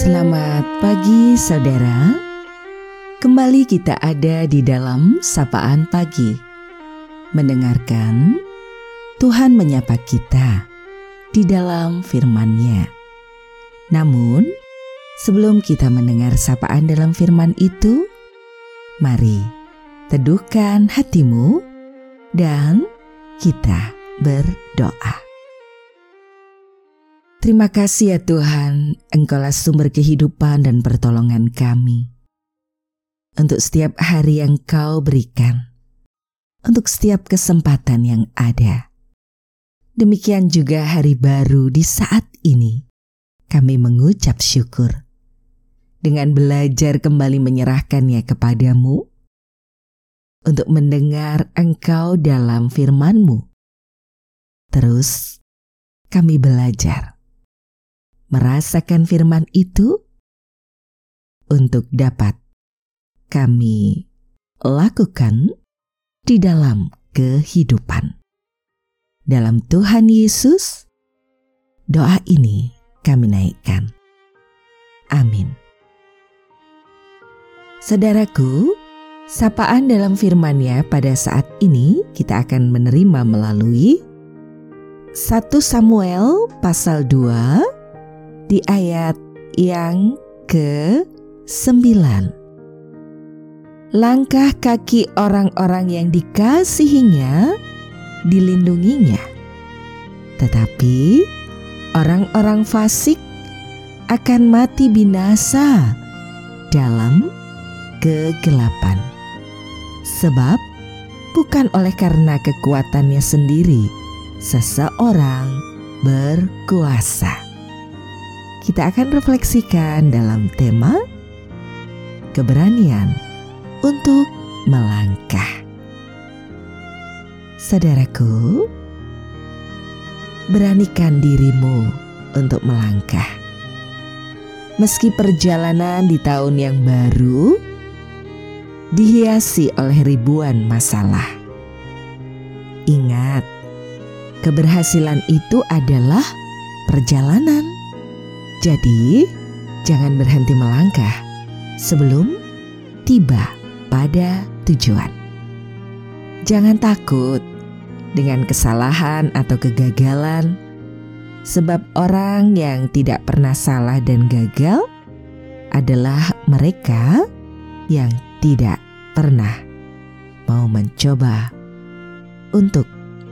Selamat pagi saudara. Kembali kita ada di dalam Sapaan Pagi. Mendengarkan Tuhan menyapa kita di dalam firman-Nya. Namun sebelum kita mendengar sapaan dalam firman itu Mari teduhkan hatimu dan kita berdoa Terima kasih ya Tuhan, Engkaulah sumber kehidupan dan pertolongan kami. Untuk setiap hari yang Kau berikan, untuk setiap kesempatan yang ada. Demikian juga hari baru di saat ini, kami mengucap syukur. Dengan belajar kembali menyerahkannya kepadamu, untuk mendengar Engkau dalam firman-Mu. Terus, kami belajar merasakan firman itu untuk dapat kami lakukan di dalam kehidupan. Dalam Tuhan Yesus, doa ini kami naikkan. Amin. Saudaraku, sapaan dalam firman-Nya pada saat ini kita akan menerima melalui 1 Samuel pasal 2 di ayat yang ke-9. Langkah kaki orang-orang yang dikasihinya dilindunginya. Tetapi orang-orang fasik akan mati binasa dalam kegelapan. Sebab bukan oleh karena kekuatannya sendiri seseorang berkuasa kita akan refleksikan dalam tema keberanian untuk melangkah. Saudaraku, beranikan dirimu untuk melangkah. Meski perjalanan di tahun yang baru dihiasi oleh ribuan masalah. Ingat, keberhasilan itu adalah perjalanan jadi, jangan berhenti melangkah sebelum tiba pada tujuan. Jangan takut dengan kesalahan atau kegagalan, sebab orang yang tidak pernah salah dan gagal adalah mereka yang tidak pernah mau mencoba untuk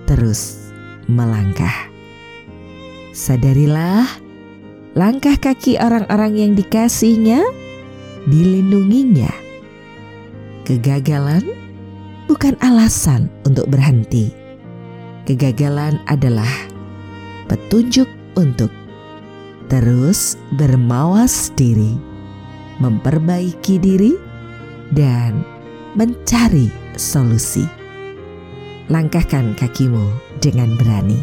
terus melangkah. Sadarilah langkah kaki orang-orang yang dikasihnya dilindunginya. Kegagalan bukan alasan untuk berhenti. Kegagalan adalah petunjuk untuk terus bermawas diri, memperbaiki diri, dan mencari solusi. Langkahkan kakimu dengan berani.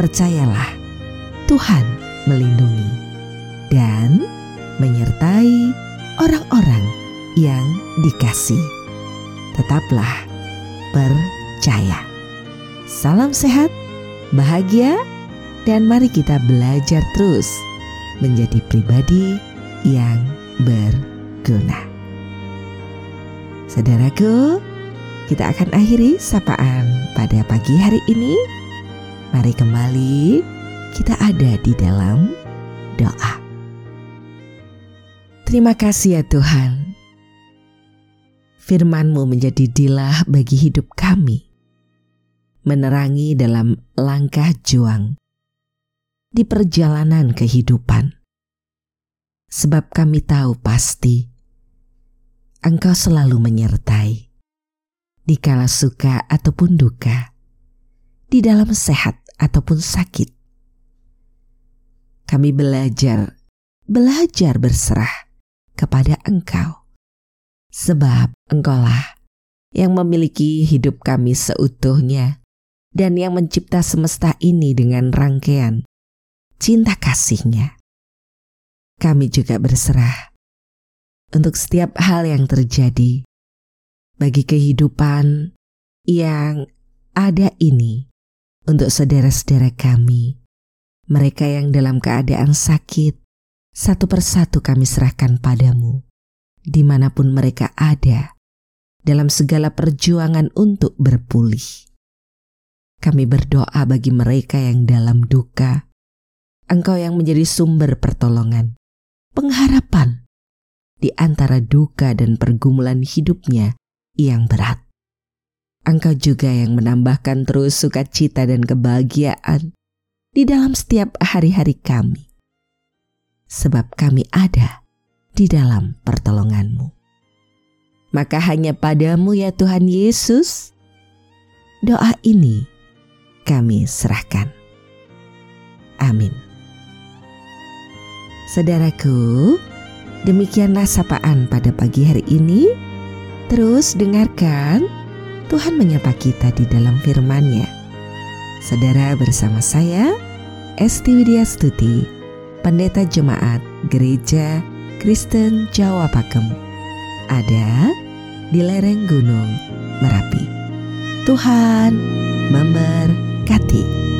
Percayalah, Tuhan melindungi, dan menyertai orang-orang yang dikasih. Tetaplah percaya. Salam sehat, bahagia, dan mari kita belajar terus menjadi pribadi yang berguna. Saudaraku, kita akan akhiri sapaan pada pagi hari ini. Mari kembali kita ada di dalam doa. Terima kasih ya Tuhan. Firman-Mu menjadi dilah bagi hidup kami. Menerangi dalam langkah juang di perjalanan kehidupan. Sebab kami tahu pasti Engkau selalu menyertai di kala suka ataupun duka, di dalam sehat ataupun sakit, kami belajar, belajar berserah kepada Engkau. Sebab Engkaulah yang memiliki hidup kami seutuhnya dan yang mencipta semesta ini dengan rangkaian cinta kasihnya. Kami juga berserah untuk setiap hal yang terjadi bagi kehidupan yang ada ini untuk saudara-saudara kami mereka yang dalam keadaan sakit, satu persatu kami serahkan padamu, di mana pun mereka ada, dalam segala perjuangan untuk berpulih. Kami berdoa bagi mereka yang dalam duka, Engkau yang menjadi sumber pertolongan, pengharapan di antara duka dan pergumulan hidupnya yang berat. Engkau juga yang menambahkan terus sukacita dan kebahagiaan di dalam setiap hari-hari kami. Sebab kami ada di dalam pertolonganmu. Maka hanya padamu ya Tuhan Yesus, doa ini kami serahkan. Amin. Saudaraku, demikianlah sapaan pada pagi hari ini. Terus dengarkan Tuhan menyapa kita di dalam firman-Nya. Saudara bersama saya, Esti Widya Stuti, Pendeta Jemaat Gereja Kristen Jawa Pakem, ada di lereng Gunung Merapi. Tuhan memberkati.